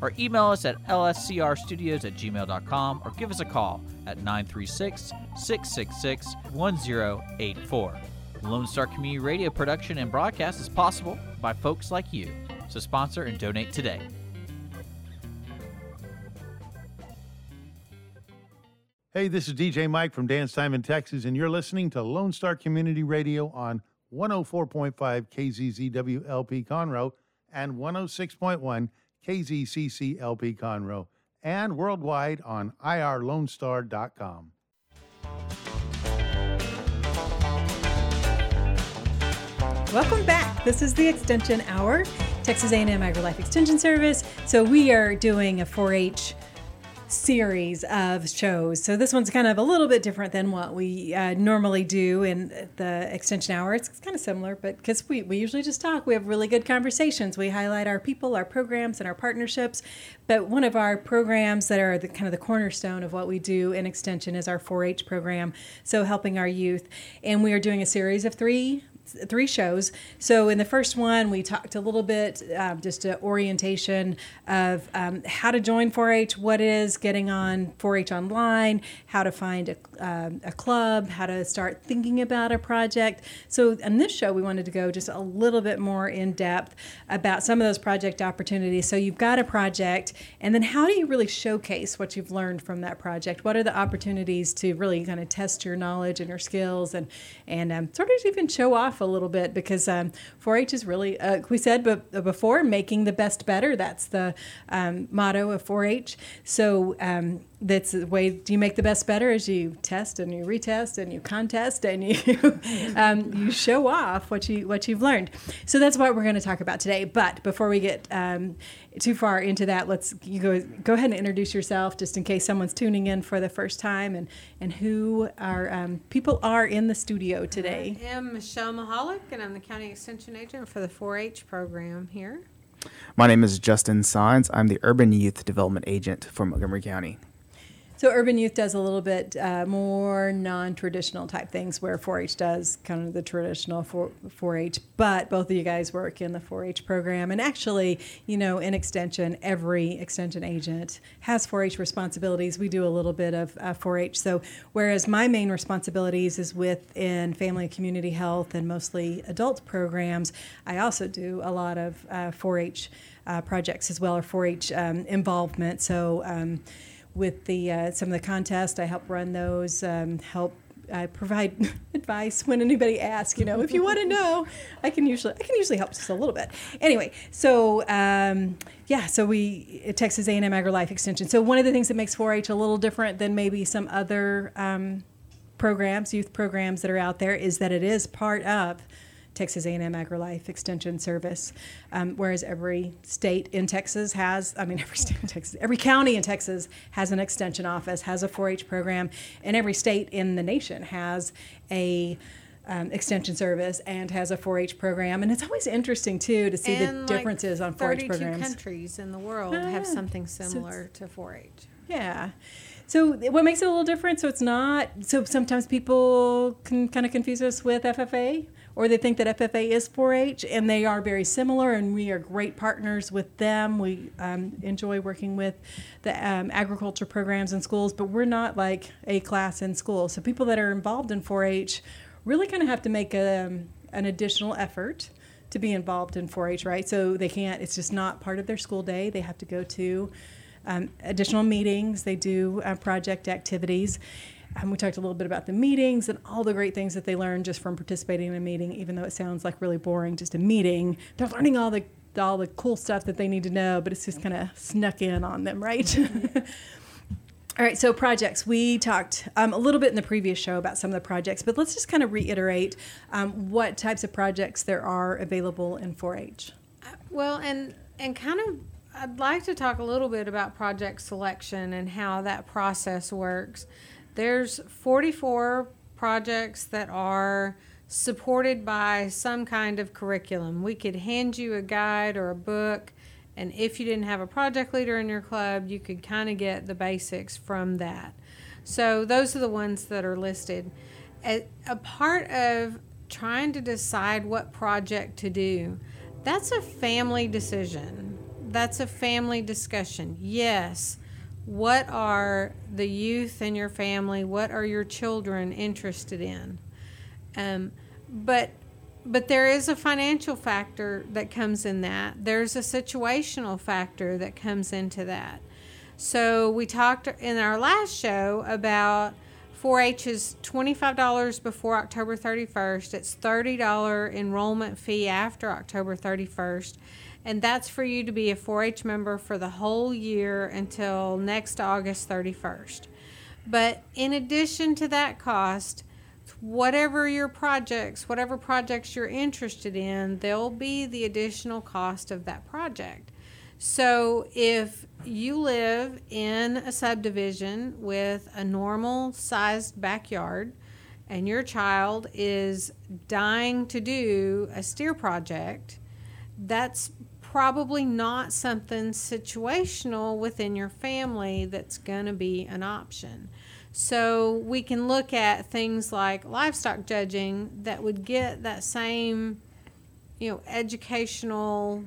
or email us at lscrstudios at gmail.com or give us a call at 936 666 1084. Lone Star Community Radio production and broadcast is possible by folks like you. So sponsor and donate today. Hey, this is DJ Mike from Dance Time in Texas, and you're listening to Lone Star Community Radio on 104.5 KZZW LP Conroe and 106.1 KZCC LP Conroe, and worldwide on irlonestar.com. Welcome back. This is the Extension Hour, Texas A&M AgriLife Extension Service. So we are doing a 4-H series of shows. So this one's kind of a little bit different than what we uh, normally do in the extension hour. It's kind of similar, but because we, we usually just talk, we have really good conversations. We highlight our people, our programs, and our partnerships. But one of our programs that are the kind of the cornerstone of what we do in extension is our 4-H program. So helping our youth, and we are doing a series of three three shows. So in the first one, we talked a little bit, um, just an orientation of um, how to join 4-H, what is getting on 4-H online, how to find a, um, a club, how to start thinking about a project. So in this show, we wanted to go just a little bit more in depth about some of those project opportunities. So you've got a project, and then how do you really showcase what you've learned from that project? What are the opportunities to really kind of test your knowledge and your skills, and and um, sort of even show off a little bit because um, 4-H is really, uh, we said but before, making the best better. That's the um, motto of 4-H. So um, that's the way you make the best better as you test and you retest and you contest and you um, you show off what you what you've learned. So that's what we're going to talk about today. But before we get um, too far into that, let's you go go ahead and introduce yourself, just in case someone's tuning in for the first time, and and who our um, people are in the studio today. I am Michelle Mahalik, and I'm the county extension agent for the 4-H program here. My name is Justin Signs. I'm the urban youth development agent for Montgomery County. So Urban Youth does a little bit uh, more non-traditional type things, where 4-H does kind of the traditional 4, h But both of you guys work in the 4-H program, and actually, you know, in extension, every extension agent has 4-H responsibilities. We do a little bit of uh, 4-H. So whereas my main responsibilities is within family and community health and mostly adult programs, I also do a lot of uh, 4-H uh, projects as well, or 4-H um, involvement. So. Um, with the uh, some of the contests. I help run those, um, help I provide advice when anybody asks. You know, if you want to know, I can usually I can usually help just a little bit. Anyway, so um, yeah, so we Texas A&M AgriLife Extension. So one of the things that makes 4-H a little different than maybe some other um, programs, youth programs that are out there, is that it is part of Texas A&M AgriLife Extension Service, um, whereas every state in Texas has, I mean, every state in Texas, every county in Texas has an extension office, has a 4-H program, and every state in the nation has a um, extension service and has a 4-H program, and it's always interesting too to see and the differences on 4-H 32 programs. countries in the world Ah, have something so similar to 4-H. Yeah. So what makes it a little different? So it's not. So sometimes people can kind of confuse us with FFA, or they think that FFA is 4-H, and they are very similar. And we are great partners with them. We um, enjoy working with the um, agriculture programs in schools, but we're not like a class in school. So people that are involved in 4-H really kind of have to make a, an additional effort to be involved in 4-H, right? So they can't. It's just not part of their school day. They have to go to um, additional meetings. They do uh, project activities. Um, we talked a little bit about the meetings and all the great things that they learn just from participating in a meeting. Even though it sounds like really boring, just a meeting, they're learning all the all the cool stuff that they need to know. But it's just kind of snuck in on them, right? All right, so projects. We talked um, a little bit in the previous show about some of the projects, but let's just kind of reiterate um, what types of projects there are available in 4-H. Well, and and kind of, I'd like to talk a little bit about project selection and how that process works. There's 44 projects that are supported by some kind of curriculum. We could hand you a guide or a book, and if you didn't have a project leader in your club, you could kind of get the basics from that. So those are the ones that are listed. A, a part of trying to decide what project to do, that's a family decision. That's a family discussion. Yes. What are the youth in your family? What are your children interested in? Um, but but there is a financial factor that comes in that. There's a situational factor that comes into that. So we talked in our last show about 4-H is $25 before October 31st. It's $30 enrollment fee after October 31st. And that's for you to be a 4-H member for the whole year until next August 31st. But in addition to that cost, whatever your projects, whatever projects you're interested in, there'll be the additional cost of that project. So if you live in a subdivision with a normal sized backyard and your child is dying to do a steer project, that's probably not something situational within your family that's going to be an option. So we can look at things like livestock judging that would get that same, you know, educational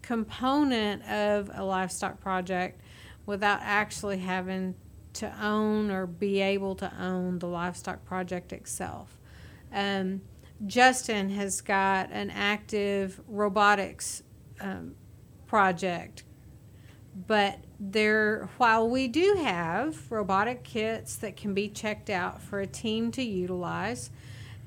component of a livestock project without actually having to own or be able to own the livestock project itself. Um, Justin has got an active robotics um, project. But there while we do have robotic kits that can be checked out for a team to utilize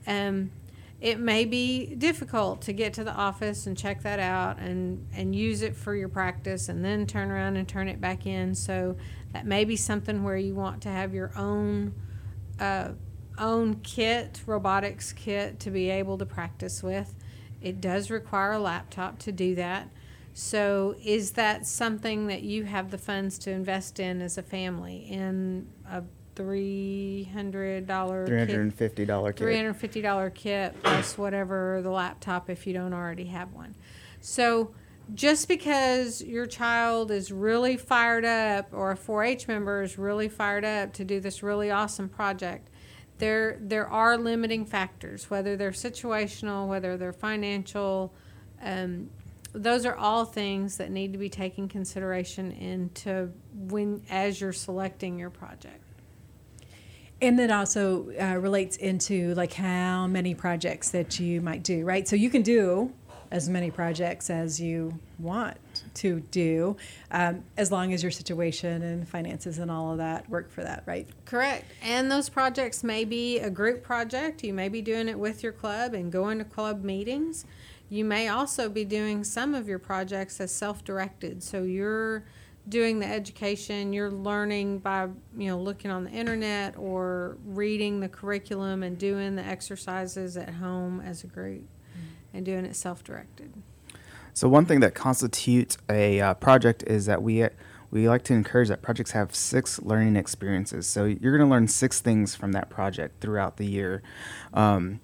um, it may be difficult to get to the office and check that out and, and use it for your practice and then turn around and turn it back in. So that may be something where you want to have your own uh, own kit robotics kit to be able to practice with it does require a laptop to do that so, is that something that you have the funds to invest in as a family in a three hundred dollar Three hundred and fifty dollar three kit. hundred fifty dollar kit plus whatever the laptop if you don't already have one. So just because your child is really fired up or a 4-H member is really fired up to do this really awesome project, there there are limiting factors, whether they're situational, whether they're financial. Um, those are all things that need to be taken consideration into when as you're selecting your project. And that also uh, relates into like how many projects that you might do, right? So you can do as many projects as you want to do, um, as long as your situation and finances and all of that work for that, right? Correct. And those projects may be a group project. You may be doing it with your club and going to club meetings. You may also be doing some of your projects as self directed. So you're doing the education, you're learning by, you know, looking on the internet or reading the curriculum and doing the exercises at home as a group and doing it self directed. So one thing that constitutes a uh, project is that we we like to encourage that projects have six learning experiences. So you're going to learn six things from that project throughout the year. Um,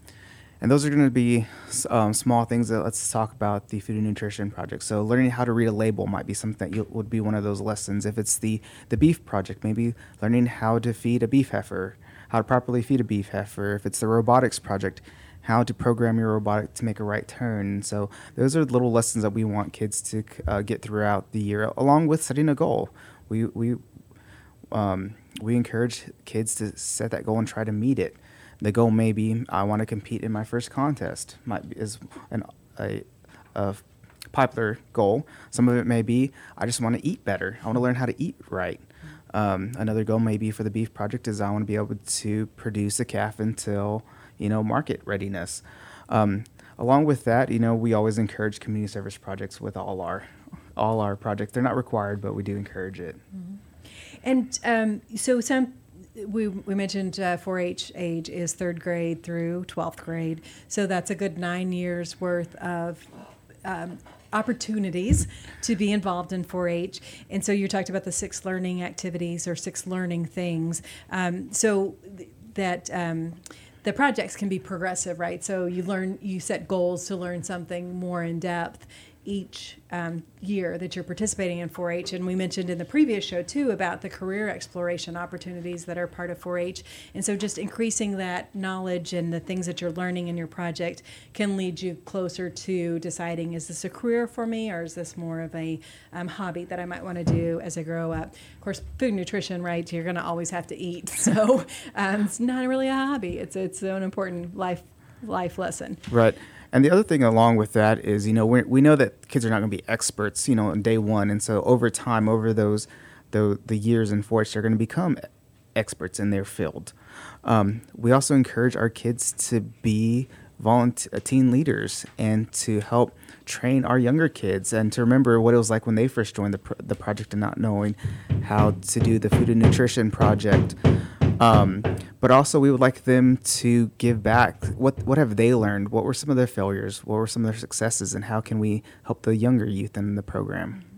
and those are going to be um, small things that let's talk about the food and nutrition project. So learning how to read a label might be something that you, would be one of those lessons. If it's the, the beef project, maybe learning how to feed a beef heifer, how to properly feed a beef heifer. If it's the robotics project, how to program your robotic to make a right turn. So those are little lessons that we want kids to uh, get throughout the year, along with setting a goal. We, we, um, we encourage kids to set that goal and try to meet it the goal may be I want to compete in my first contest. Might be is an a, a popular goal. Some of it may be I just want to eat better. I want to learn how to eat right. Um, another goal may be for the beef project is I want to be able to produce a calf until you know market readiness. Um, along with that, you know we always encourage community service projects with all our all our projects. They're not required, but we do encourage it. Mm-hmm. And um, so some we, we mentioned uh, 4-H age is third grade through 12th grade, so that's a good nine years worth of um, opportunities to be involved in 4-H. And so you talked about the six learning activities or six learning things. Um, so th- that um, the projects can be progressive, right? So you learn, you set goals to learn something more in depth each um, year that you're participating in 4 H. And we mentioned in the previous show too about the career exploration opportunities that are part of 4 H. And so just increasing that knowledge and the things that you're learning in your project can lead you closer to deciding is this a career for me or is this more of a um, hobby that I might want to do as I grow up? Of course, food nutrition, right? You're going to always have to eat. So um, it's not really a hobby, it's, it's an important life life lesson. Right. And the other thing along with that is, you know, we we know that kids are not going to be experts, you know, on day one, and so over time, over those the the years in 4-H, they're going to become experts in their field. Um, we also encourage our kids to be volunteer uh, teen leaders and to help train our younger kids and to remember what it was like when they first joined the, pro- the project and not knowing how to do the food and nutrition project um, but also, we would like them to give back. What what have they learned? What were some of their failures? What were some of their successes? And how can we help the younger youth in the program?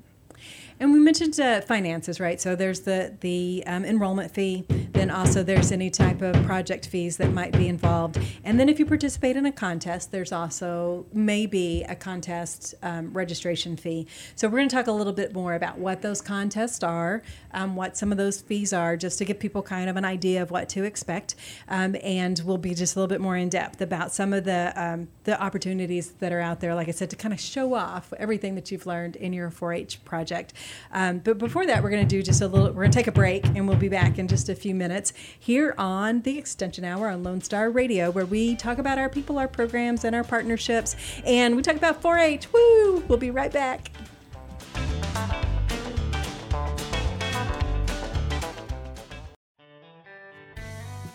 And we mentioned uh, finances, right? So there's the the um, enrollment fee. Then also there's any type of project fees that might be involved. And then if you participate in a contest, there's also maybe a contest um, registration fee. So we're going to talk a little bit more about what those contests are, um, what some of those fees are, just to give people kind of an idea of what to expect. Um, and we'll be just a little bit more in depth about some of the um, the opportunities that are out there. Like I said, to kind of show off everything that you've learned in your 4-H project. Um, but before that, we're going to do just a little, we're going to take a break and we'll be back in just a few minutes here on the Extension Hour on Lone Star Radio, where we talk about our people, our programs, and our partnerships. And we talk about 4 H. Woo! We'll be right back.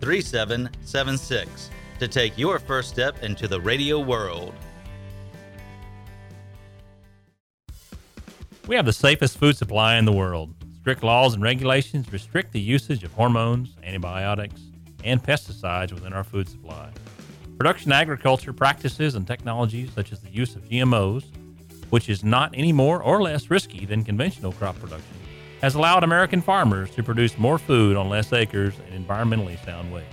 3776 to take your first step into the radio world. We have the safest food supply in the world. Strict laws and regulations restrict the usage of hormones, antibiotics, and pesticides within our food supply. Production agriculture practices and technologies such as the use of GMOs, which is not any more or less risky than conventional crop production, has allowed American farmers to produce more food on less acres in environmentally sound ways.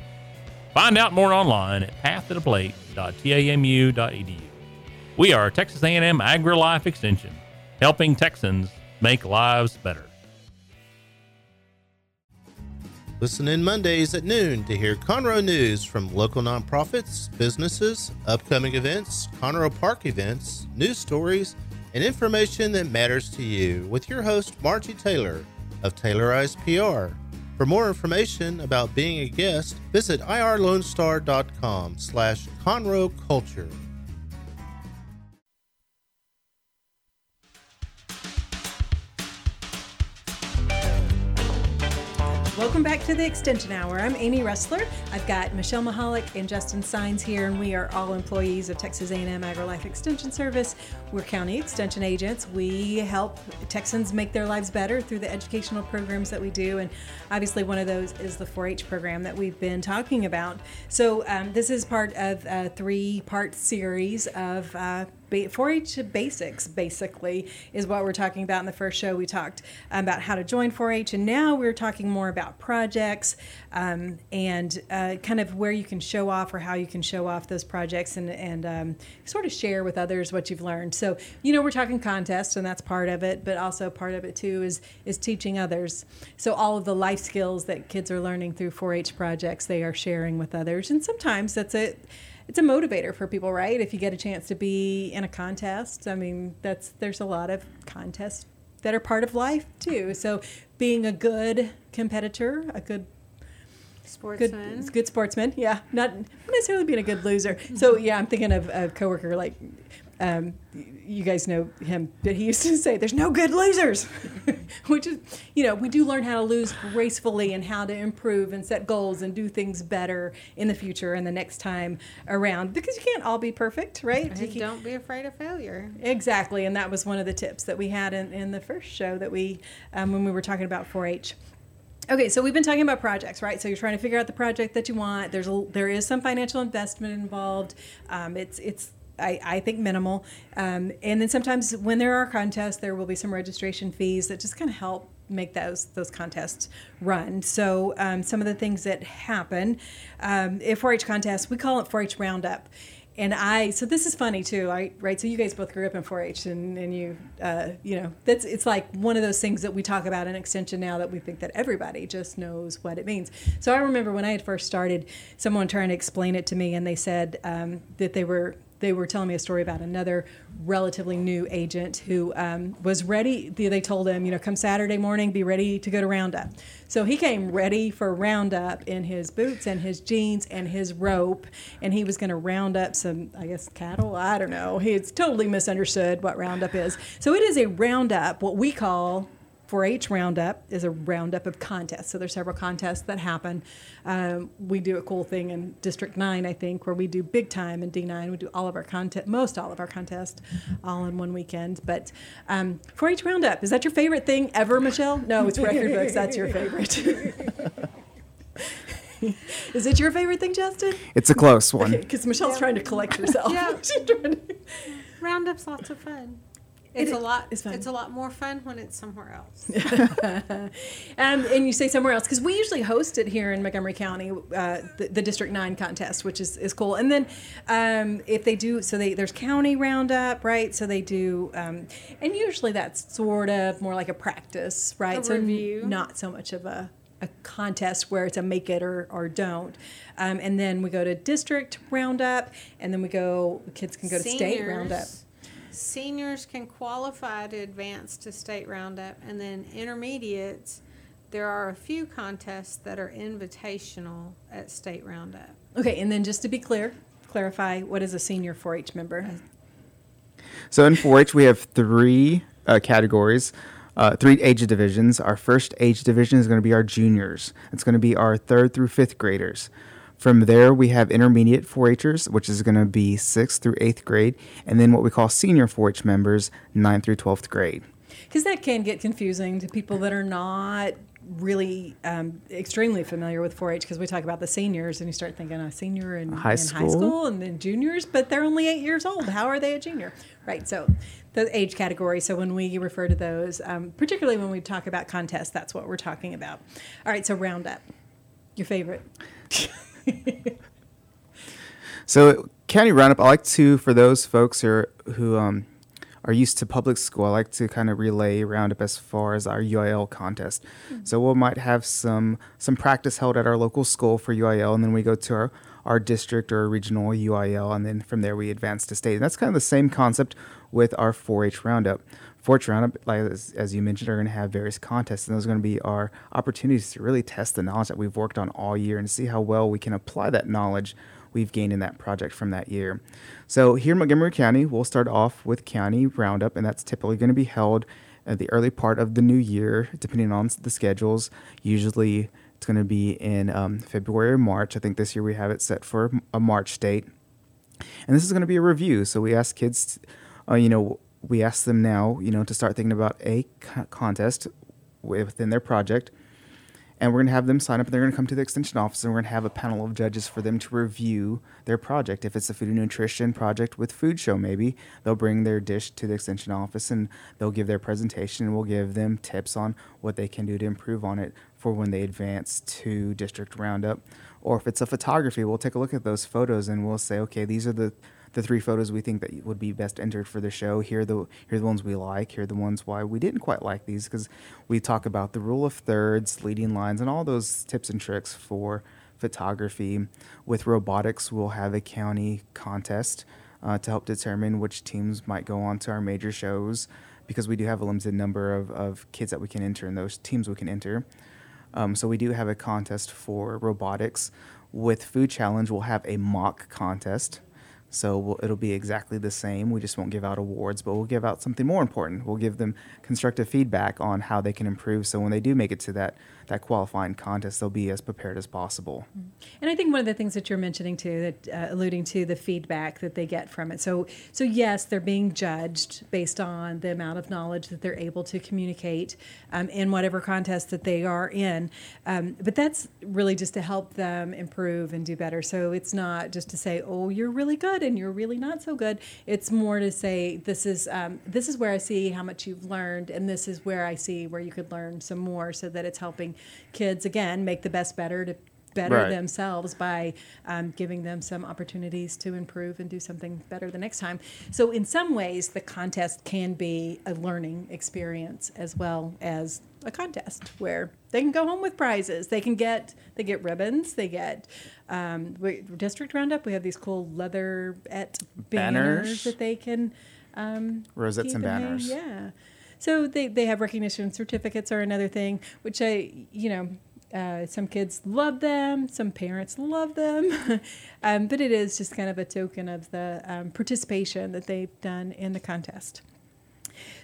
Find out more online at pathtotheplate.tamu.edu. We are Texas A&M AgriLife Extension, helping Texans make lives better. Listen in Mondays at noon to hear Conroe news from local nonprofits, businesses, upcoming events, Conroe Park events, news stories, and information that matters to you with your host, Margie Taylor of Taylorized PR. For more information about being a guest, visit irlonestar.com slash Conroe Culture. Welcome back to the Extension Hour. I'm Amy Ressler. I've got Michelle Mahalik and Justin Signs here, and we are all employees of Texas A&M AgriLife Extension Service. We're county extension agents. We help Texans make their lives better through the educational programs that we do, and obviously one of those is the 4-H program that we've been talking about. So um, this is part of a three-part series of uh, 4-H basics, basically, is what we're talking about in the first show. We talked about how to join 4-H, and now we're talking more about projects um, and uh, kind of where you can show off or how you can show off those projects and, and um, sort of share with others what you've learned. So, you know, we're talking contests, and that's part of it, but also part of it too is is teaching others. So all of the life skills that kids are learning through 4-H projects, they are sharing with others, and sometimes that's it it's a motivator for people, right? If you get a chance to be in a contest, I mean, that's there's a lot of contests that are part of life too. So being a good competitor, a good Sportsman. Good, good sportsman. Yeah, not necessarily being a good loser. So yeah, I'm thinking of a coworker like um, you guys know him, but he used to say, "There's no good losers," which is, you know, we do learn how to lose gracefully and how to improve and set goals and do things better in the future and the next time around because you can't all be perfect, right? And don't be afraid of failure. Exactly, and that was one of the tips that we had in, in the first show that we, um, when we were talking about 4-H. Okay, so we've been talking about projects, right? So you're trying to figure out the project that you want. There's a, there is some financial investment involved. Um, it's it's I, I think minimal, um, and then sometimes when there are contests, there will be some registration fees that just kind of help make those those contests run. So um, some of the things that happen, um, if 4-H contests, we call it 4-H roundup. And I, so this is funny too, I, right? So you guys both grew up in 4-H, and, and you, uh, you know, that's it's like one of those things that we talk about in extension now that we think that everybody just knows what it means. So I remember when I had first started, someone trying to explain it to me, and they said um, that they were they were telling me a story about another relatively new agent who um, was ready. They told him, you know, come Saturday morning, be ready to go to Roundup. So he came ready for Roundup in his boots and his jeans and his rope, and he was going to round up some, I guess, cattle. I don't know. He's totally misunderstood what Roundup is. So it is a Roundup, what we call 4-H Roundup is a roundup of contests. So there's several contests that happen. Um, we do a cool thing in District 9, I think, where we do big time in D9. We do all of our contest, most all of our contests, all in one weekend. But um, 4-H Roundup, is that your favorite thing ever, Michelle? No, it's record books. That's your favorite. is it your favorite thing, Justin? It's a close one. Because Michelle's trying to collect herself. Yeah. She's to- Roundup's lots of fun. It's It a lot. it's It's, a lot more fun when it's somewhere else. Um, and you say somewhere else because we usually host it here in Montgomery County, uh, the, the District Nine contest, which is, is cool. And then um, if they do, so they there's county roundup, right? So they do, um, and usually that's sort of more like a practice, right? A so review. not so much of a a contest where it's a make it or, or don't. Um, and then we go to district roundup, and then we go, kids can go to state roundup. Seniors can qualify to advance to state roundup, and then intermediates. There are a few contests that are invitational at state roundup. Okay, and then just to be clear, clarify what is a senior 4-H member? So in 4-H, we have three uh, categories, uh, three age divisions. Our first age division is going to be our juniors. It's going to be our third through fifth graders. From there, we have intermediate 4-Hers, which is going to be sixth through eighth grade, and then what we call senior 4-H members, ninth through twelfth grade. Because that can get confusing to people that are not really um, extremely familiar with 4-H because we talk about the seniors and you start thinking a senior in High in high school. school and then juniors, but they're only eight years old. How are they a junior? Right. So the age category. So when we refer to those, um, particularly when we talk about contests, that's what we're talking about. All right. So roundup, your favorite. So county roundup, I like to for those folks who are, who um, are used to public school. I like to kind of relay roundup as far as our UIL contest. So we might have some some practice held at our local school for UIL, and then we go to our our district or regional UIL, and then from there we advance to state. And that's kind of the same concept with our 4-H roundup. 4-H roundup, like as, as you mentioned, are going to have various contests, and those are going to be our opportunities to really test the knowledge that we've worked on all year and see how well we can apply that knowledge we've gained in that project from that year. So here in Montgomery County, we'll start off with county roundup, and that's typically going to be held at the early part of the new year, depending on the schedules. Usually, it's going to be in um, February or March. I think this year we have it set for a March date. And this is going to be a review. So we ask kids, uh, you know, we ask them now, you know, to start thinking about a co- contest within their project. And we're going to have them sign up and they're going to come to the extension office and we're going to have a panel of judges for them to review their project. If it's a food and nutrition project with food show, maybe they'll bring their dish to the extension office and they'll give their presentation and we'll give them tips on what they can do to improve on it for when they advance to district roundup. Or if it's a photography, we'll take a look at those photos and we'll say, okay, these are the the three photos we think that would be best entered for the show. Here are the here are the ones we like. Here are the ones why we didn't quite like these because we talk about the rule of thirds, leading lines, and all those tips and tricks for photography. With robotics, we'll have a county contest uh, to help determine which teams might go on to our major shows because we do have a limited number of, of kids that we can enter and those teams we can enter. Um, so we do have a contest for robotics. With Food Challenge, we'll have a mock contest So we'll, it'll be exactly the same. We just won't give out awards, but we'll give out something more important. We'll give them constructive feedback on how they can improve. So when they do make it to that that qualifying contest, they'll be as prepared as possible. And I think one of the things that you're mentioning too, that uh, alluding to the feedback that they get from it. So, so yes, they're being judged based on the amount of knowledge that they're able to communicate um, in whatever contest that they are in. Um, but that's really just to help them improve and do better. So it's not just to say, "Oh, you're really good," and you're really not so good. It's more to say, "This is um, this is where I see how much you've learned, and this is where I see where you could learn some more," so that it's helping kids again make the best better to better Right. themselves by um, giving them some opportunities to improve and do something better the next time. So, in some ways, the contest can be a learning experience as well as a contest where they can go home with prizes. They can get they get ribbons. They get um, we, district roundup. We have these cool leather et banners, Banners. that they can um, Rosettes and hang. banners. Yeah. So they, they have recognition certificates are another thing, which I, you know, uh, some kids love them, some parents love them, um, but it is just kind of a token of the um, participation that they've done in the contest.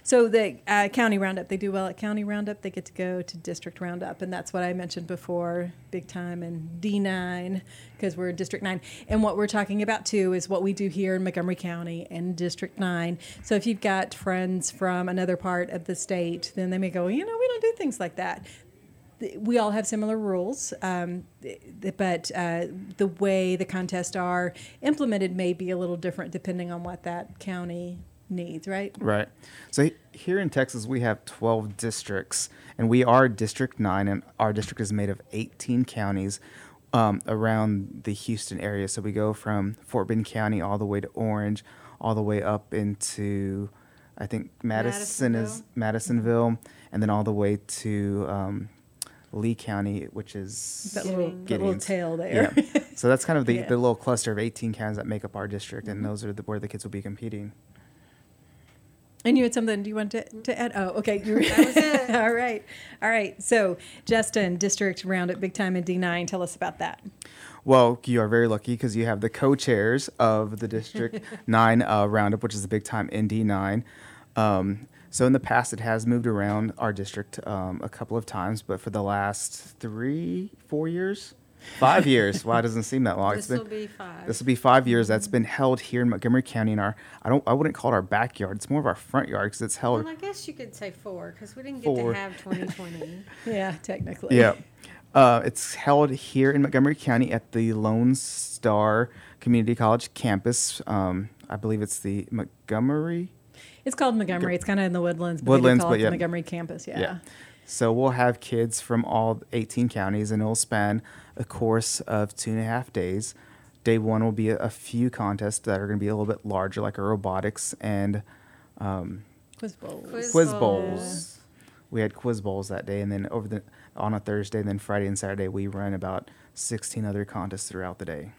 So the uh, county roundup, they do well at county roundup. They get to go to district roundup, and that's what I mentioned before, big time in D9 because we're District 9. And what we're talking about too is what we do here in Montgomery County and District 9. So if you've got friends from another part of the state, then they may go, you know, we don't do things like that we all have similar rules, um, but uh, the way the contests are implemented may be a little different depending on what that county needs, right? Right. So here in Texas, we have 12 districts, and we are District 9, and our district is made of 18 counties um, around the Houston area. So we go from Fort Bend County all the way to Orange, all the way up into, I think, Madison is Madisonville, and then all the way to um, Lee County, which is That little, that little tail there. Yeah. So that's kind of the, Yeah. the little cluster of 18 counties that make up our district, and those are the, where the kids will be competing. And you had something do you want to, to add? Oh, okay. That was it. All right. All right. So, Justin, District Roundup, Big Time in D9. Tell us about that. Well, you are very lucky because you have the co-chairs of the District Nine uh, Roundup, which is the big time in D9. Um, so in the past, it has moved around our district um, a couple of times, but for the last three, four years, five years. Wow, it doesn't seem that long. This will be five. This will be five years. That's been held here in Montgomery County in our. I don't. I wouldn't call it our backyard. It's more of our front yard because it's held. Well, I guess you could say four because we didn't get Four. to have 2020. Yeah, technically. Yeah. Uh, it's held here in Montgomery County at the Lone Star Community College campus. Um, I believe it's the Montgomery. It's called Montgomery. It's kind of in the woodlands, but Woodlands, they call but it yeah. the Montgomery campus. Yeah. yeah. So we'll have kids from all 18 counties, and it'll span a course of two and a half days. Day one will be a, a few contests that are going to be a little bit larger, like a robotics and um, Quiz bowls. Quiz quiz bowls. bowls. We had quiz bowls that day, and then over the on a Thursday, and then Friday and Saturday we run about 16 other contests throughout the day.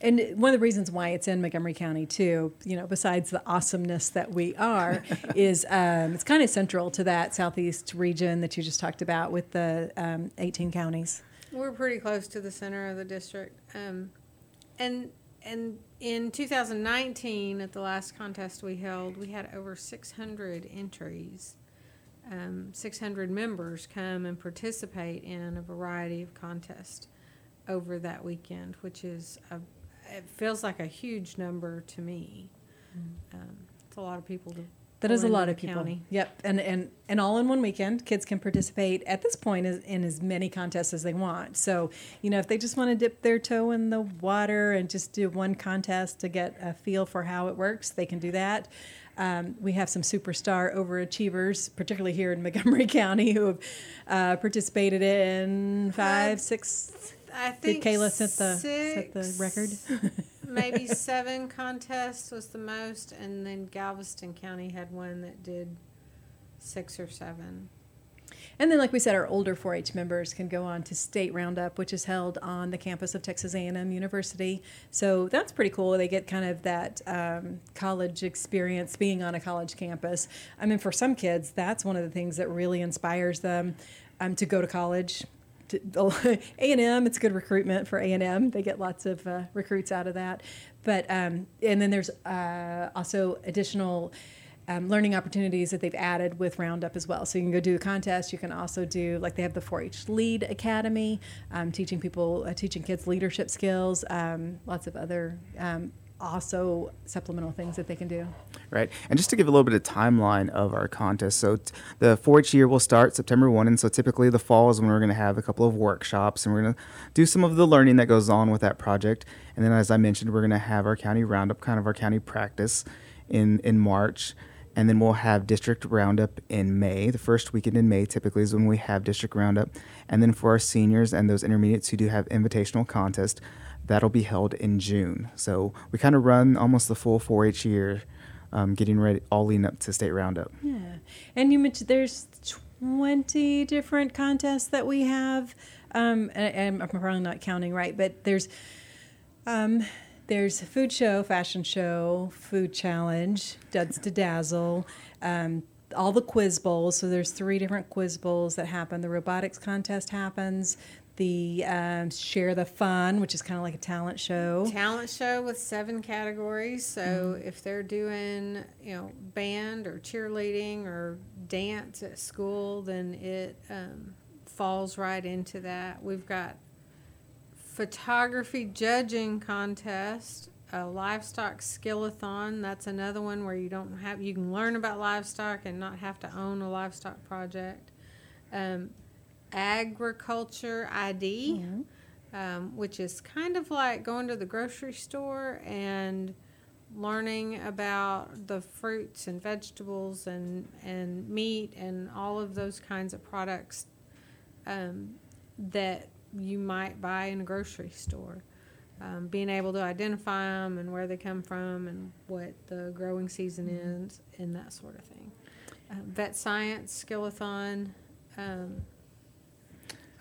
And one of the reasons why it's in Montgomery County too, you know, besides the awesomeness that we are, is um, it's kind of central to that southeast region that you just talked about with the um, 18 counties. We're pretty close to the center of the district. Um, and and in 2019, at the last contest we held, we had over 600 entries. Um, 600 members come and participate in a variety of contests over that weekend, which is a, it feels like a huge number to me. Um, it's a lot of people to. That is a lot of people. county. Yep, and and and all in one weekend, kids can participate at this point in as many contests as they want. So you know, if they just want to dip their toe in the water and just do one contest to get a feel for how it works, they can do that. Um, we have some superstar overachievers, particularly here in Montgomery County, who have uh, participated in five, six. I Did think Kayla set the set the record? maybe seven contests was the most, and then Galveston County had one that did six or seven. And then, like we said, our older 4-H members can go on to State Roundup, which is held on the campus of Texas A&M University. So that's pretty cool. They get kind of that um, college experience being on a college campus. I mean, for some kids, that's one of the things that really inspires them um, to go to college. A and M, it's good recruitment for A and M. They get lots of uh, recruits out of that. But um, and then there's uh, also additional um, learning opportunities that they've added with Roundup as well. So you can go do a contest. You can also do like they have the 4-H Lead Academy, um, teaching people, uh, teaching kids leadership skills. Um, lots of other um, also supplemental things that they can do. Right. And just to give a little bit of timeline of our contest. So t- the 4-H year will start September 1 and so typically the fall is when we're going to have a couple of workshops and we're going to do some of the learning that goes on with that project. And then as I mentioned, we're going to have our county roundup, kind of our county practice in in March. And then we'll have district roundup in May. The first weekend in May typically is when we have district roundup. And then for our seniors and those intermediates who do have invitational contest, that'll be held in June. So we kind of run almost the full 4-H year, um, getting ready, all leading up to state roundup. Yeah, and you mentioned there's 20 different contests that we have, um, and, I'm probably not counting right, but there's um, there's food show, fashion show, food challenge, Duds to Dazzle. Um, all the quiz bowls. So there's three different quiz bowls that happen. The robotics contest happens the um, Share the Fun, which is kind of like a talent show. Talent show with seven categories. So mm-hmm. if they're doing, you know, band or cheerleading or dance at school, then it um, falls right into that. We've got photography judging contest, a livestock skillathon. That's another one where you don't have you can learn about livestock and not have to own a livestock project. Um, agriculture ID, mm-hmm. um, which is kind of like going to the grocery store and learning about the fruits and vegetables and, and meat and all of those kinds of products um, that you might buy in a grocery store. Um, being able to identify them and where they come from and what the growing season mm-hmm. is and that sort of thing. Uh, vet science, skillathon, um,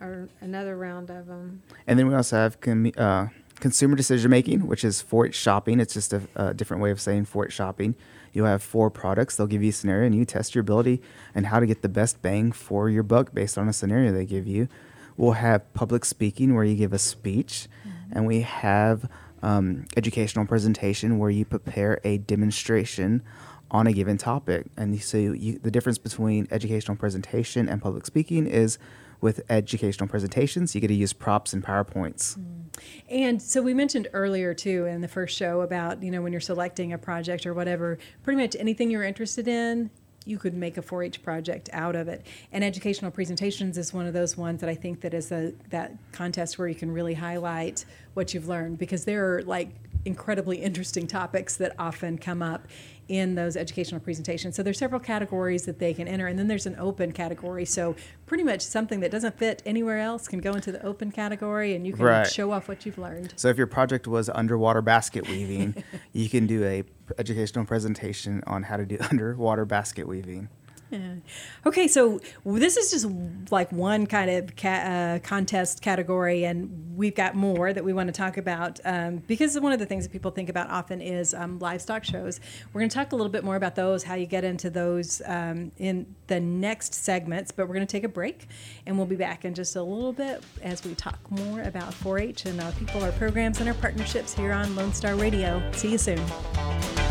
or another round of them. And then we also have com- uh, consumer decision making, which is 4-H shopping. It's just a, a different way of saying 4-H shopping. You'll have four products. They'll give you a scenario, and you test your ability and how to get the best bang for your buck based on a scenario they give you. We'll have public speaking, where you give a speech, mm-hmm. and we have um, educational presentation, where you prepare a demonstration on a given topic. And so you, the difference between educational presentation and public speaking is with educational presentations, you get to use props and PowerPoints. Mm. And so we mentioned earlier too in the first show about, you know, when you're selecting a project or whatever, pretty much anything you're interested in, you could make a 4-H project out of it. And educational presentations is one of those ones that I think that is a that contest where you can really highlight what you've learned because there are like incredibly interesting topics that often come up in those educational presentations. So there's several categories that they can enter, and then there's an open category. So pretty much something that doesn't fit anywhere else can go into the open category, and you can right. show off what you've learned. So if your project was underwater basket weaving, you can do a educational presentation on how to do underwater basket weaving. Okay, so this is just like one kind of ca- uh, contest category, and we've got more that we want to talk about um, because one of the things that people think about often is um, livestock shows. We're going to talk a little bit more about those, how you get into those um, in the next segments, but we're going to take a break, and we'll be back in just a little bit as we talk more about 4 H and our people, our programs, and our partnerships here on Lone Star Radio. See you soon.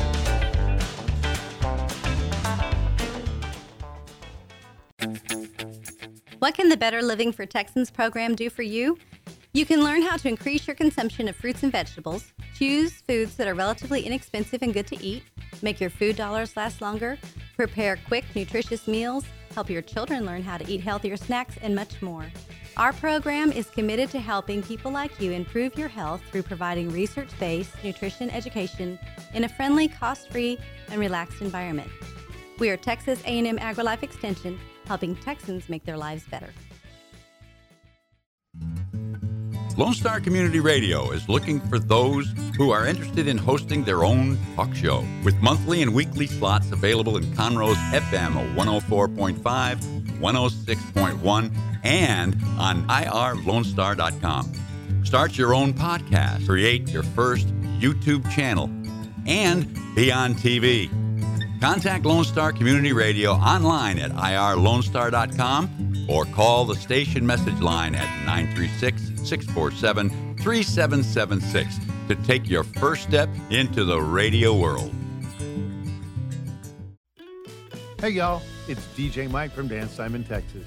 What can the Better Living for Texans program do for you? You can learn how to increase your consumption of fruits and vegetables, choose foods that are relatively inexpensive and good to eat, make your food dollars last longer, prepare quick, nutritious meals, help your children learn how to eat healthier snacks, and much more. Our program is committed to helping people like you improve your health through providing research-based nutrition education in a friendly, cost-free, and relaxed environment. We are Texas A&M AgriLife Extension helping Texans make their lives better. Lone Star Community Radio is looking for those who are interested in hosting their own talk show with monthly and weekly slots available in Conroe's FM 104.5, 106.1, and on irlonestar.com. Start your own podcast, create your first YouTube channel, and be on TV. Contact Lone Star Community Radio online at irlonestar.com or call the station message line at 936 647 3776 to take your first step into the radio world. Hey, y'all, it's DJ Mike from Dance Time in, Texas.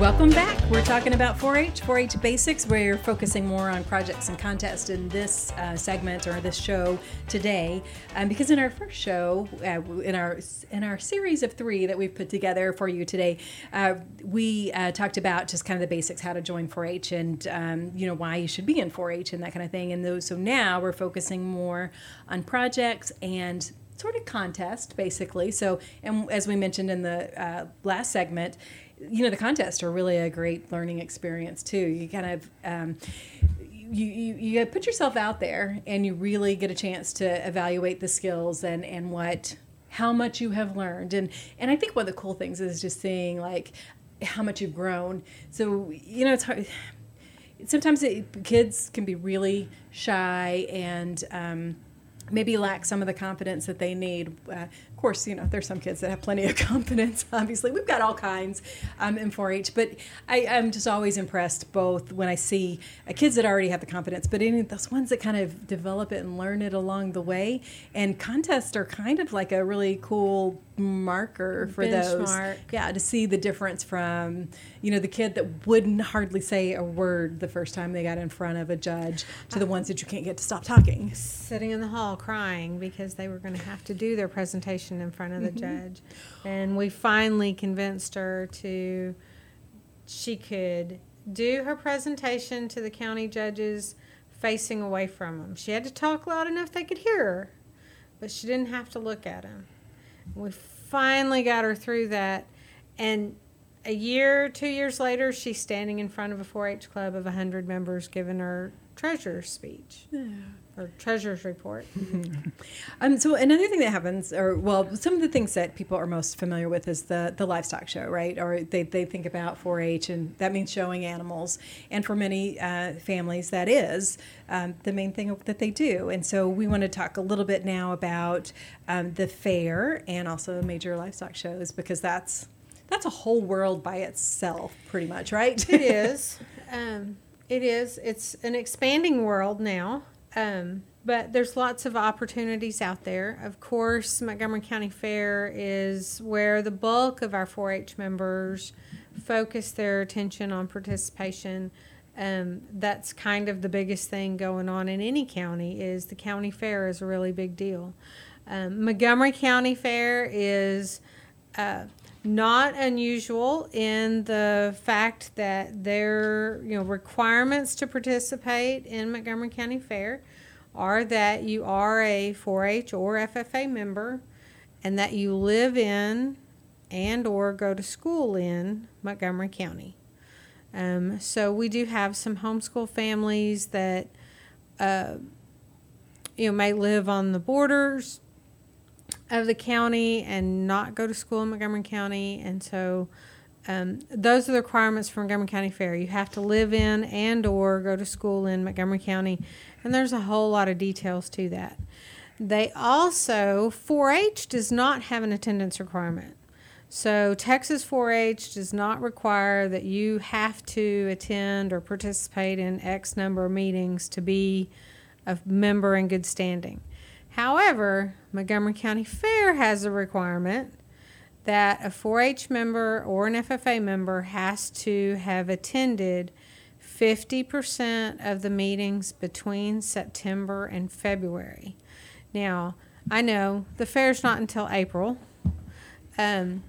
Welcome back. We're talking about 4-H, 4 H basics. We're focusing more on projects and contests in this uh, segment or this show today. Um, because in our first show, uh, in our in our series of three that we've put together for you today, uh, we uh, talked about just kind of the basics, how to join 4-H and, um, you know, why you should be in 4-H and that kind of thing. And those, so now we're focusing more on projects and sort of contest basically so and as we mentioned in the uh, last segment you know the contests are really a great learning experience too. You kind of um, you, you, you put yourself out there and you really get a chance to evaluate the skills and, and what how much you have learned. And and i think one of the cool things is just seeing like how much you've grown. So you know it's hard sometimes it, kids can be really shy and um, maybe lack some of the confidence that they need. Uh, of course, you know, there's some kids that have plenty of confidence. Obviously, we've got all kinds um, in 4-H, but I, am just always impressed both when I see uh, kids that already have the confidence, but any those ones that kind of develop it and learn it along the way. And contests are kind of like a really cool marker for Benchmark. those. Yeah, to see the difference from you know the kid that wouldn't hardly say a word the first time they got in front of a judge to the uh, ones that you can't get to stop talking. Sitting in the hall crying because they were going to have to do their presentation in front of the mm-hmm. judge, and we finally convinced her to. She could do her presentation to the county judges facing away from them. She had to talk loud enough they could hear her, but she didn't have to look at them. We finally got her through that. And a year, two years later, she's standing in front of a 4-H club of 100 members giving her treasurer's speech or treasurer's report. Um, so another thing that happens, or well, some of the things that people are most familiar with is the the livestock show, right? Or they, they think about 4-H, and that means showing animals. And for many uh, families, that is um, the main thing that they do. And so we want to talk a little bit now about um, the fair and also major livestock shows because that's that's a whole world by itself, pretty much, right? it is. Um, it is. It's an expanding world now. Um, but there's lots of opportunities out there. Of course, Montgomery County Fair is where the bulk of our 4-H members focus their attention on participation. Um, that's kind of the biggest thing going on in any county is the county fair is a really big deal. Um, Montgomery County Fair is uh, not unusual in the fact that their you know requirements to participate in Montgomery County Fair are that you are a 4-H or FFA member and that you live in and or go to school in Montgomery County. Um, so we do have some homeschool families that uh, you know may live on the borders of the county and not go to school in Montgomery County, and so um, those are the requirements for Montgomery County Fair. You have to live in and or go to school in Montgomery County, and there's a whole lot of details to that. They also 4-H does not have an attendance requirement. So Texas 4-H does not require that you have to attend or participate in X number of meetings to be a member in good standing. However, Montgomery County Fair has a requirement that a 4-H member or an FFA member has to have attended 50% of the meetings between September and February. Now, I know the fair's not until April, um,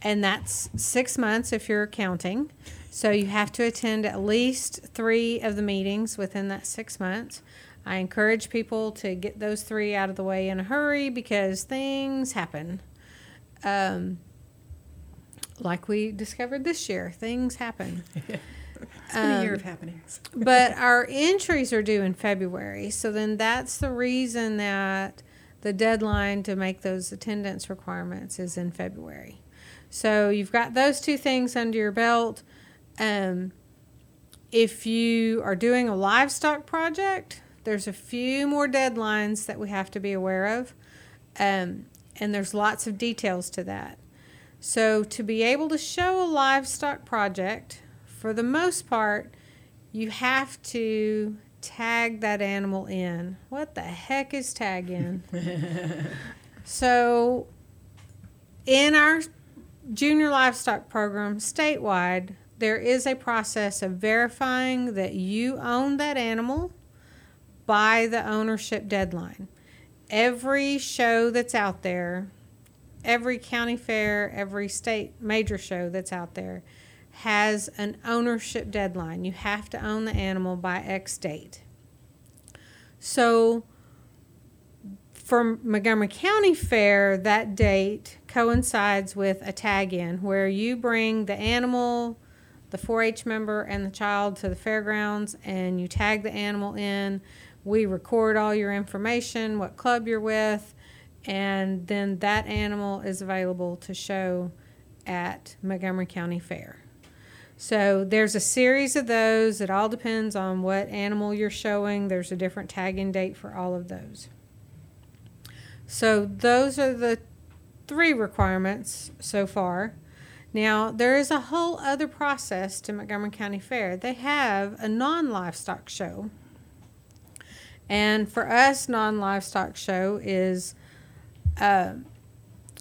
and that's six months if you're counting. So you have to attend at least three of the meetings within that six months. I encourage people to get those three out of the way in a hurry because things happen. Um, like we discovered this year, things happen. It's been a year of happenings. but our entries are due in February. So then that's the reason that the deadline to make those attendance requirements is in February. So you've got those two things under your belt. Um, if you are doing a livestock project, there's a few more deadlines that we have to be aware of. Um, and there's lots of details to that. So, to be able to show a livestock project, for the most part, you have to tag that animal in. What the heck is tag in? so, in our junior livestock program statewide, there is a process of verifying that you own that animal by the ownership deadline. Every show that's out there, every county fair, every state major show that's out there has an ownership deadline. You have to own the animal by X date. So, for Montgomery County Fair, that date coincides with a tag in where you bring the animal, the 4-H member, and the child to the fairgrounds and you tag the animal in. We record all your information, what club you're with, and then that animal is available to show at Montgomery County Fair. So there's a series of those. It all depends on what animal you're showing. There's a different tagging date for all of those. So those are the three requirements so far. Now, there is a whole other process to Montgomery County Fair. They have a non livestock show. And for us, non livestock show is uh,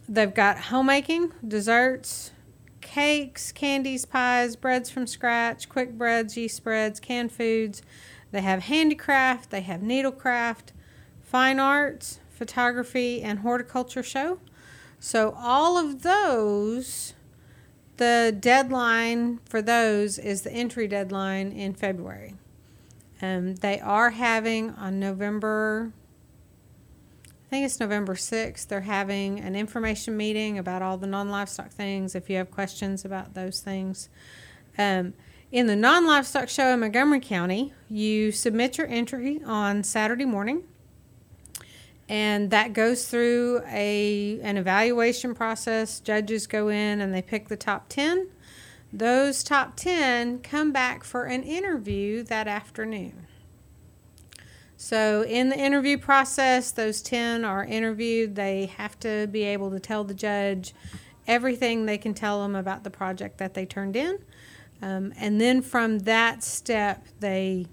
they've got homemaking, desserts, cakes, candies, pies, breads from scratch, quick breads, yeast breads, canned foods. They have handicraft, they have needlecraft, fine arts, photography, and horticulture show. So, all of those, the deadline for those is the entry deadline in February. Um, they are having on November, I think it's November 6th, they're having an information meeting about all the non livestock things if you have questions about those things. Um, in the non livestock show in Montgomery County, you submit your entry on Saturday morning and that goes through a an evaluation process judges go in and they pick the top 10 those top 10 come back for an interview that afternoon. So in the interview process those 10 are interviewed. They have to be able to tell the judge everything they can tell them about the project that they turned in. Um, and then from that step they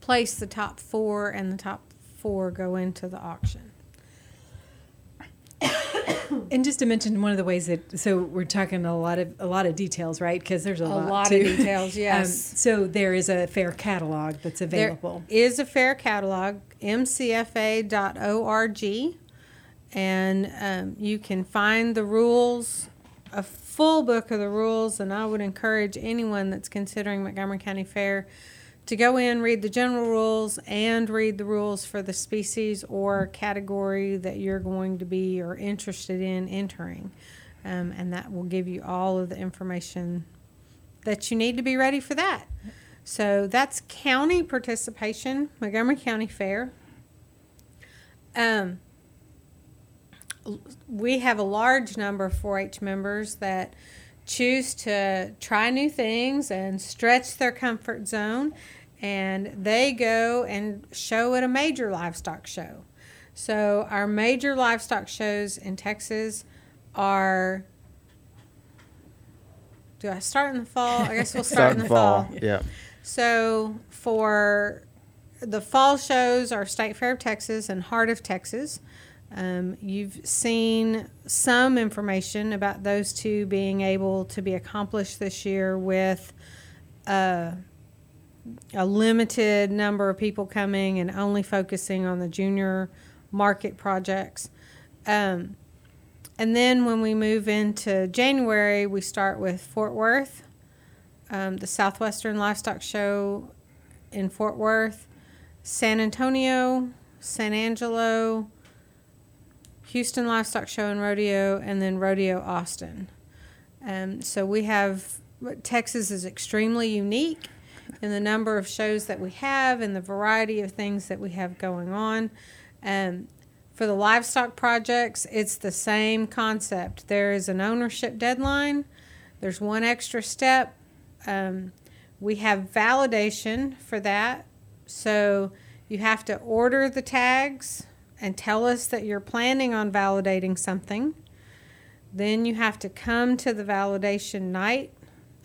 place the top four and the top four go into the auction. And just to mention one of the ways that so we're talking a lot of a lot of details, right? Because there's a, A lot, lot of details, Um, yes. so there is a fair catalog that's available. There is a fair catalog, mcfa.org, and um, you can find the rules, a full book of the rules, and I would encourage anyone that's considering Montgomery County Fair to go in, read the general rules, and read the rules for the species or category that you're going to be or interested in entering. Um, and that will give you all of the information that you need to be ready for that. So that's county participation, Montgomery County Fair. Um, we have a large number of 4-H members that choose to try new things and stretch their comfort zone, and they go and show at a major livestock show. So, our major livestock shows in Texas are. Do I start in the fall? I guess we'll start, in the fall. Yeah. So for the fall shows are State Fair of Texas and Heart of Texas. Um, you've seen some information about those two being able to be accomplished this year with uh, a limited number of people coming and only focusing on the junior market projects. Um, and then when we move into January, we start with Fort Worth, um, the Southwestern Livestock Show in Fort Worth, San Antonio, San Angelo, Houston Livestock Show and Rodeo, and then Rodeo Austin. Um, so we have Texas is extremely unique in the number of shows that we have and the variety of things that we have going on. Um, for the livestock projects, it's the same concept. There is an ownership deadline. There's one extra step. Um, we have validation for that. So you have to order the tags and tell us that you're planning on validating something. Then you have to come to the validation night.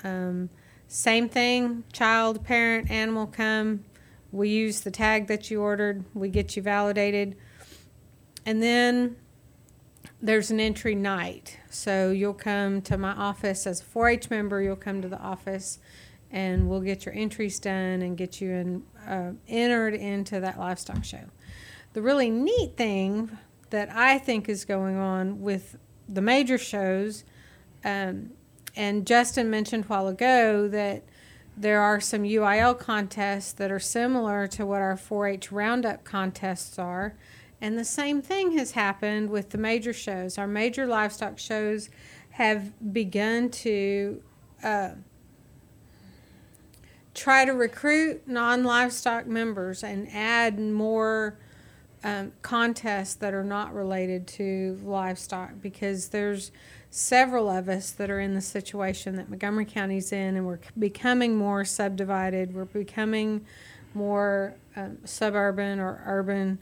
Um, same thing, child, parent, animal come. We use the tag that you ordered, we get you validated. And then there's an entry night. So you'll come to my office as a 4-H member, you'll come to the office and we'll get your entries done and get you in, uh, entered into that livestock show. The really neat thing that I think is going on with the major shows, um, and Justin mentioned a while ago that there are some UIL contests that are similar to what our 4-H Roundup contests are. And the same thing has happened with the major shows. Our major livestock shows have begun to uh, try to recruit non livestock members and add more um, contests that are not related to livestock because there's several of us that are in the situation that Montgomery County's in, and we're becoming more subdivided. We're becoming more um, suburban or urban,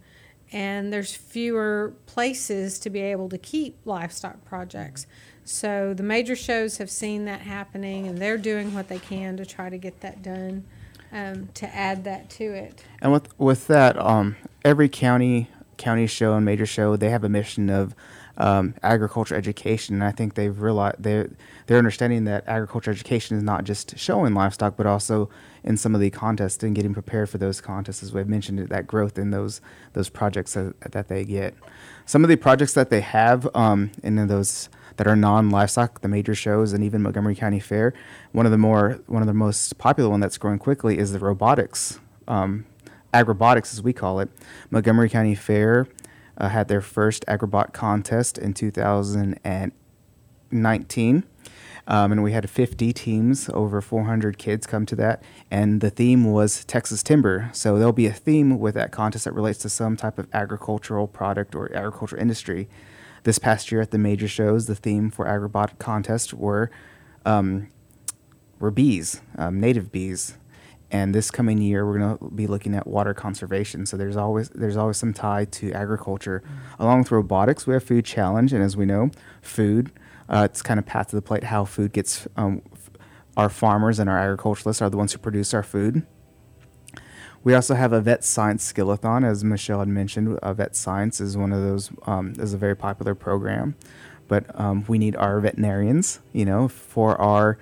and there's fewer places to be able to keep livestock projects. So the major shows have seen that happening, and they're doing what they can to try to get that done. Um, to add that to it. And with with that, um, every county county show and major show, they have a mission of um, agriculture education. And I think they've realized they're they're understanding that agriculture education is not just showing livestock, but also in some of the contests and getting prepared for those contests, as we've mentioned, that growth in those those projects that, that they get. Some of the projects that they have um, in those that are non-livestock, the major shows, and even Montgomery County Fair. One of the more one of the most popular one that's growing quickly is the robotics, um, agrobotics as we call it. Montgomery County Fair uh, had their first agrobot contest in 2019. Um, and we had 50 teams, over 400 kids come to that. And the theme was Texas timber. So there'll be a theme with that contest that relates to some type of agricultural product or agricultural industry. This past year at the major shows, the theme for Agrobot contest were um, were bees, um, native bees. And this coming year, we're going to be looking at water conservation. So there's always there's always some tie to agriculture, mm-hmm. along with robotics. We have food challenge, and as we know, food uh, it's kind of path to the plate how food gets. Um, f- our farmers and our agriculturalists are the ones who produce our food. We also have a vet science skillathon, as Michelle had mentioned. Uh, vet science is one of those um, is a very popular program, but um, we need our veterinarians, you know, for our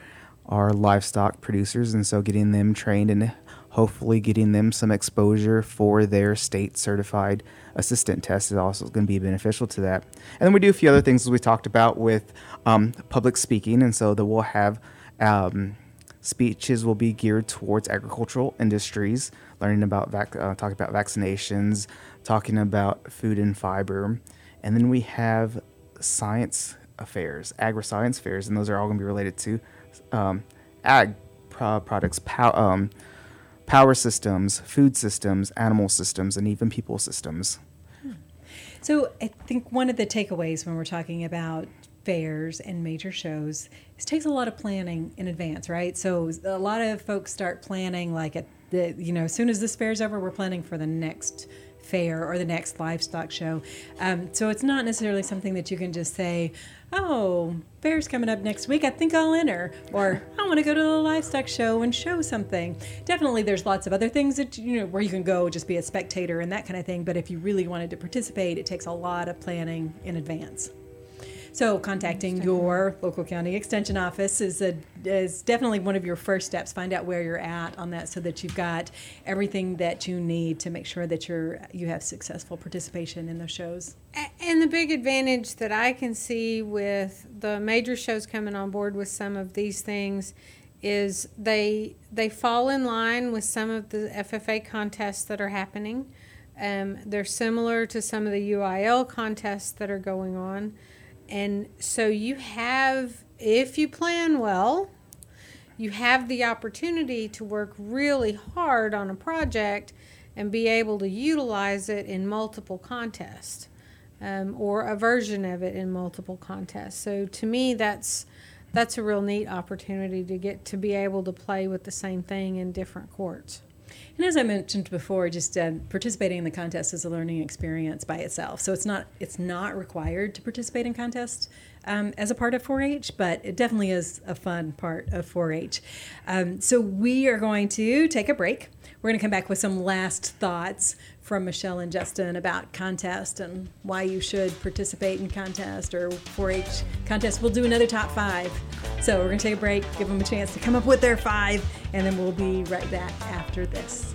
our livestock producers, and so getting them trained and hopefully getting them some exposure for their state certified assistant test is also going to be beneficial to that. And then we do a few other things as we talked about with um, public speaking, and so that we'll have. Um, speeches will be geared towards agricultural industries learning about vac- uh, talking about vaccinations, talking about food and fiber, and then we have science affairs, agri-science fairs, and those are all going to be related to um, ag pro- products, pow- um, power systems, food systems, animal systems, and even people systems. So I think one of the takeaways when we're talking about fairs and major shows it takes a lot of planning in advance right so a lot of folks start planning like at you know as soon as this fair's over we're planning for the next fair or the next livestock show. Um, so it's not necessarily something that you can just say oh fair's coming up next week i think i'll enter or i want to go to the livestock show and show something. Definitely there's lots of other things that you know where you can go just be a spectator and that kind of thing but if you really wanted to participate it takes a lot of planning in advance so contacting your local county extension office is a is definitely one of your first steps. Find out where you're at on that so that you've got everything that you need to make sure that you're you have successful participation in those shows. And the big advantage that I can see with the major shows coming on board with some of these things is they they fall in line with some of the FFA contests that are happening. Um, they're similar to some of the UIL contests that are going on. And so you have, if you plan well, you have the opportunity to work really hard on a project and be able to utilize it in multiple contests um, or a version of it in multiple contests. So to me, that's that's a real neat opportunity to get to be able to play with the same thing in different courts. And as I mentioned before, just uh, participating in the contest is a learning experience by itself. So it's not it's not required to participate in contests um, as a part of 4-H, but it definitely is a fun part of 4-H. Um, so we are going to take a break. We're going to come back with some last thoughts from Michelle and Justin about contest and why you should participate in contest or 4-H contest. We'll do another top five. So we're going to take a break, give them a chance to come up with their five, and then we'll be right back after this.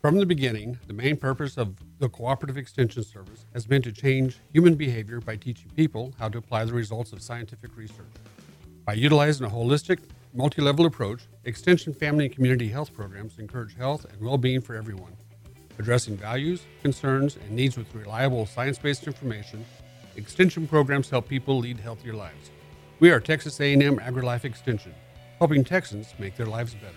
From the beginning, the main purpose of the Cooperative Extension Service has been to change human behavior by teaching people how to apply the results of scientific research. By utilizing a holistic, multi level approach, Extension family and community health programs encourage health and well being for everyone. Addressing values, concerns, and needs with reliable science based information, Extension programs help people lead healthier lives. We are Texas A&M AgriLife Extension, helping Texans make their lives better.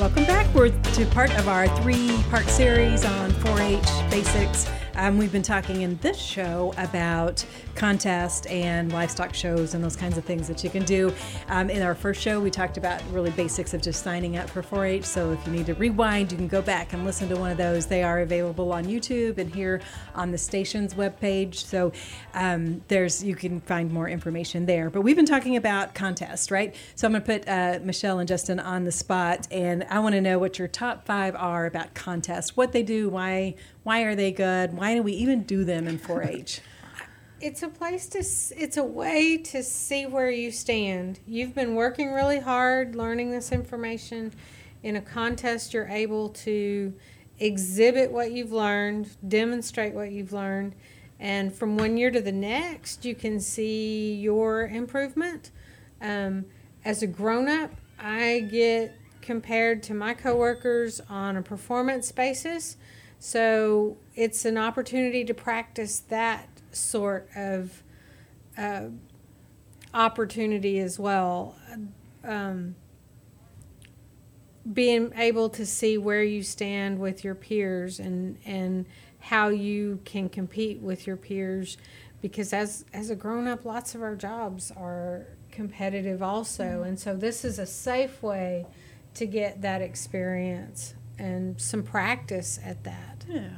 Welcome back. We're to part of our three part series on 4-H basics. Um, we've been talking in this show about contest and livestock shows and those kinds of things that you can do. Um, in our first show, we talked about really basics of just signing up for 4-H. So if you need to rewind, you can go back and listen to one of those. They are available on YouTube and here on the station's webpage. So um, there's you can find more information there. But we've been talking about contest, right? So I'm going to put uh, Michelle and Justin on the spot, and I want to know what your top five are about contests, what they do, why why are they good? Why do we even do them in 4-H? it's a place to it's a way to see where you stand you've been working really hard learning this information in a contest you're able to exhibit what you've learned demonstrate what you've learned and from one year to the next you can see your improvement um, as a grown-up i get compared to my coworkers on a performance basis so it's an opportunity to practice that sort of uh, opportunity as well. Um, being able to see where you stand with your peers and and how you can compete with your peers because as as a grown up lots of our jobs are competitive also mm-hmm. and so this is a safe way to get that experience and some practice at that. Yeah.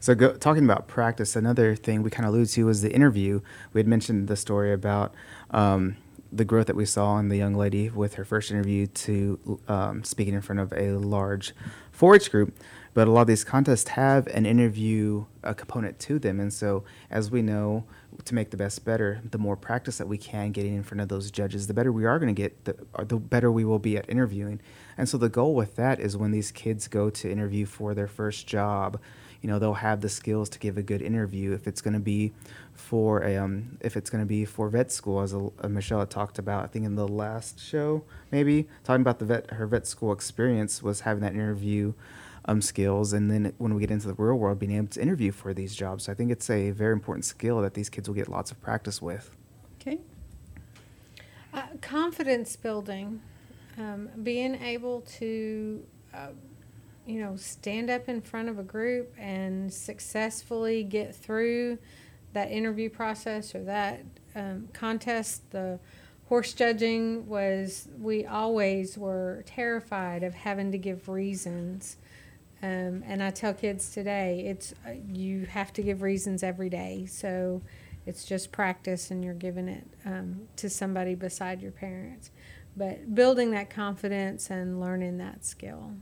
So, go, talking about practice, another thing we kind of alluded to was the interview. We had mentioned the story about um, the growth that we saw in the young lady with her first interview to um, speaking in front of a large 4-H group. but a lot of these contests have an interview a component to them. And so, as we know, to make the best better, the more practice that we can getting in front of those judges, the better we are going to get, the, the better we will be at interviewing. And so, the goal with that is when these kids go to interview for their first job, you know, they'll have the skills to give a good interview. If it's going to be for a, um, if it's going to be for vet school, as a, a Michelle had talked about, I think in the last show, maybe talking about the vet, her vet school experience was having that interview um, skills, and then when we get into the real world, being able to interview for these jobs. So I think it's a very important skill that these kids will get lots of practice with. Okay. Uh, confidence building, um, being able to, uh, you know, stand up in front of a group and successfully get through that interview process or that um, contest. The horse judging was, we always were terrified of having to give reasons um, and I tell kids today, it's uh, you have to give reasons every day. So it's just practice, and you're giving it um, to somebody beside your parents. But building that confidence and learning that skill.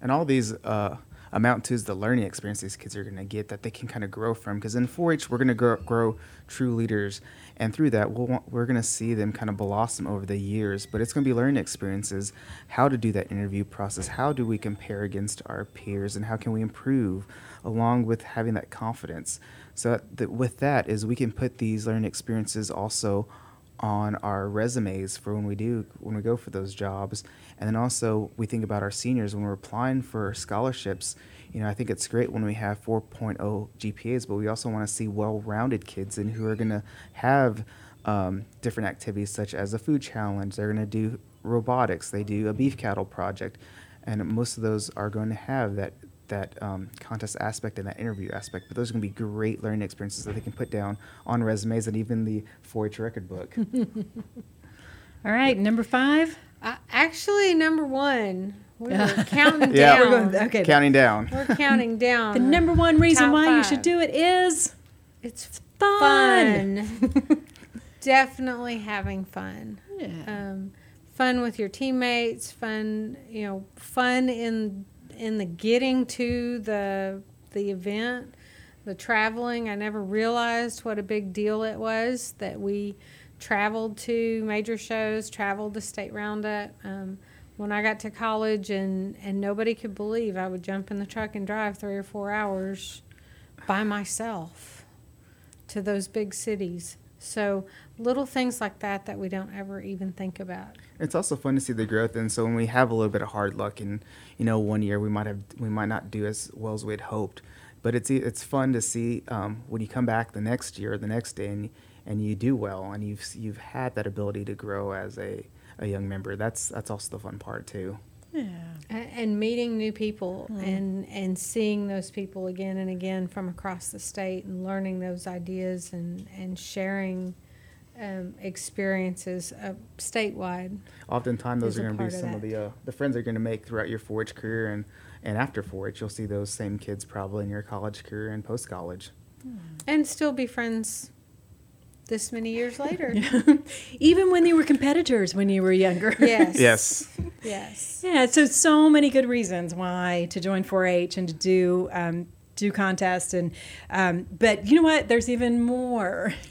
And all these uh, amount to is the learning experience these kids are going to get that they can kind of grow from. Because in 4-H, we're going to grow, grow true leaders, and through that, we'll want, we're going to see them kind of blossom over the years. But it's going to be learning experiences, how to do that interview process, how do we compare against our peers, and how can we improve, along with having that confidence. So that with that is we can put these learning experiences also on our resumes for when we do when we go for those jobs. And then also we think about our seniors when we're applying for scholarships. You know i think it's great when we have 4.0 gpas but we also want to see well-rounded kids and who are going to have um, different activities such as a food challenge. They're going to do robotics. They do a beef cattle project. And most of those are going to have that that um, contest aspect and that interview aspect. But those are going to be great learning experiences that they can put down on resumes and even the 4-H record book. All right, number five. Uh, actually, number one. We're counting yeah, down. we're going, okay. counting down. We're counting down. The number one reason Top why you should do it is It's fun. fun. Definitely having fun. Um, fun with your teammates. Fun, you know, fun in in the getting to the the event, the traveling. I never realized what a big deal it was that we traveled to major shows, traveled to state roundup. Um, when I got to college and, and nobody could believe I would jump in the truck and drive three or four hours by myself to those big cities. So little things like that that we don't ever even think about. It's also fun to see the growth, and so when we have a little bit of hard luck, and you know, one year we might have we might not do as well as we had hoped, but it's it's fun to see um, when you come back the next year, the next day, and and you do well, and you've you've had that ability to grow as a, a young member. That's that's also the fun part too. Yeah. And meeting new people and, and seeing those people again and again from across the state and learning those ideas and, and sharing um, experiences uh, statewide. Oftentimes, those are going to be part of some of the uh, the friends you're going to make throughout your 4-H career, and and after 4-H, you'll see those same kids probably in your college career and post college. And still be friends this many years later. Even when they were competitors when you were younger. Yes. Yes. Yes. Yeah, so so many good reasons why to join 4-H and to do um, do contests and um, but you know what? There's even more.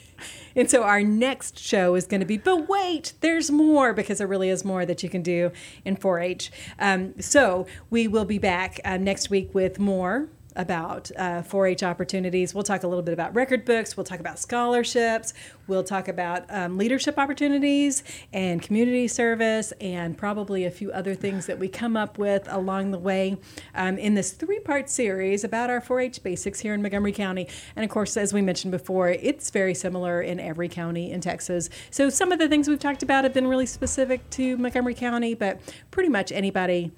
And so our next show is going to be, but wait, there's more because there really is more that you can do in 4-H. Um, so we will be back uh, next week with more about uh, 4-H opportunities. We'll talk a little bit about record books. We'll talk about scholarships. We'll talk about um, leadership opportunities and community service, and probably a few other things that we come up with along the way um, in this three-part series about our 4-H basics here in Montgomery County. And of course, as we mentioned before, it's very similar in every county in Texas. So some of the things we've talked about have been really specific to Montgomery County, but pretty much anybody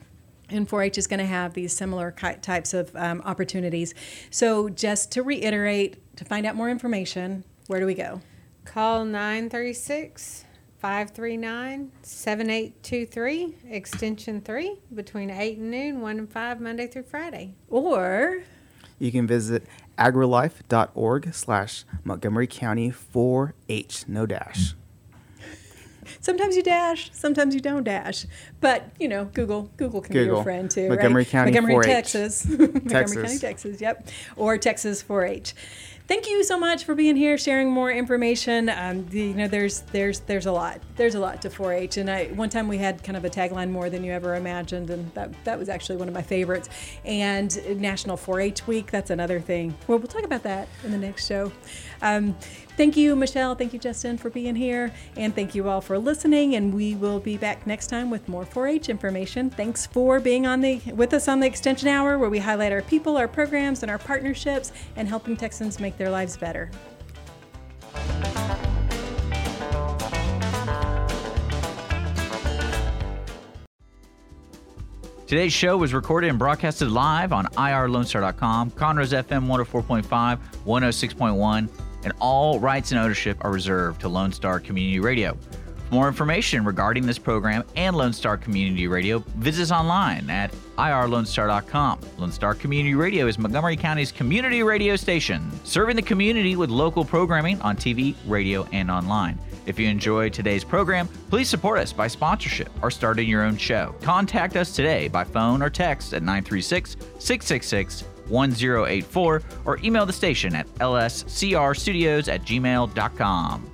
and 4-H is going to have these similar types of um, opportunities. So just to reiterate, to find out more information, where do we go? Call 936 539 7823, extension 3, between 8 and noon, 1 and 5, Monday through Friday. Or You can visit agrilife.org slash Montgomery County 4H, no dash. Sometimes you dash, sometimes you don't dash. But you know, Google Google can be Google. your friend too. Montgomery right? County Montgomery, 4-H. Texas, Montgomery County, Texas. Yep, or Texas 4-H. Thank you so much for being here, sharing more information. Um, the, you know, there's there's there's a lot. There's a lot to 4-H, and I one time we had kind of a tagline more than you ever imagined, and that that was actually one of my favorites. And National 4-H Week, that's another thing. Well, we'll talk about that in the next show. Um, thank you, Michelle. Thank you, Justin, for being here, and thank you all for listening. And we will be back next time with more 4-H information. Thanks for being on the with us on the Extension Hour, where we highlight our people, our programs, and our partnerships, and helping Texans make their lives better. Today's show was recorded and broadcasted live on irlonestar.com, Conroe's FM 104.5, 106.1, and all rights and ownership are reserved to Lone Star Community Radio. For more information regarding this program and Lone Star Community Radio, visit us online at irlonestar.com. Lone Star Community Radio is Montgomery County's community radio station, serving the community with local programming on TV, radio, and online. If you enjoyed today's program, please support us by sponsorship or starting your own show. Contact us today by phone or text at 936 666 1084 or email the station at lscrstudios at gmail.com.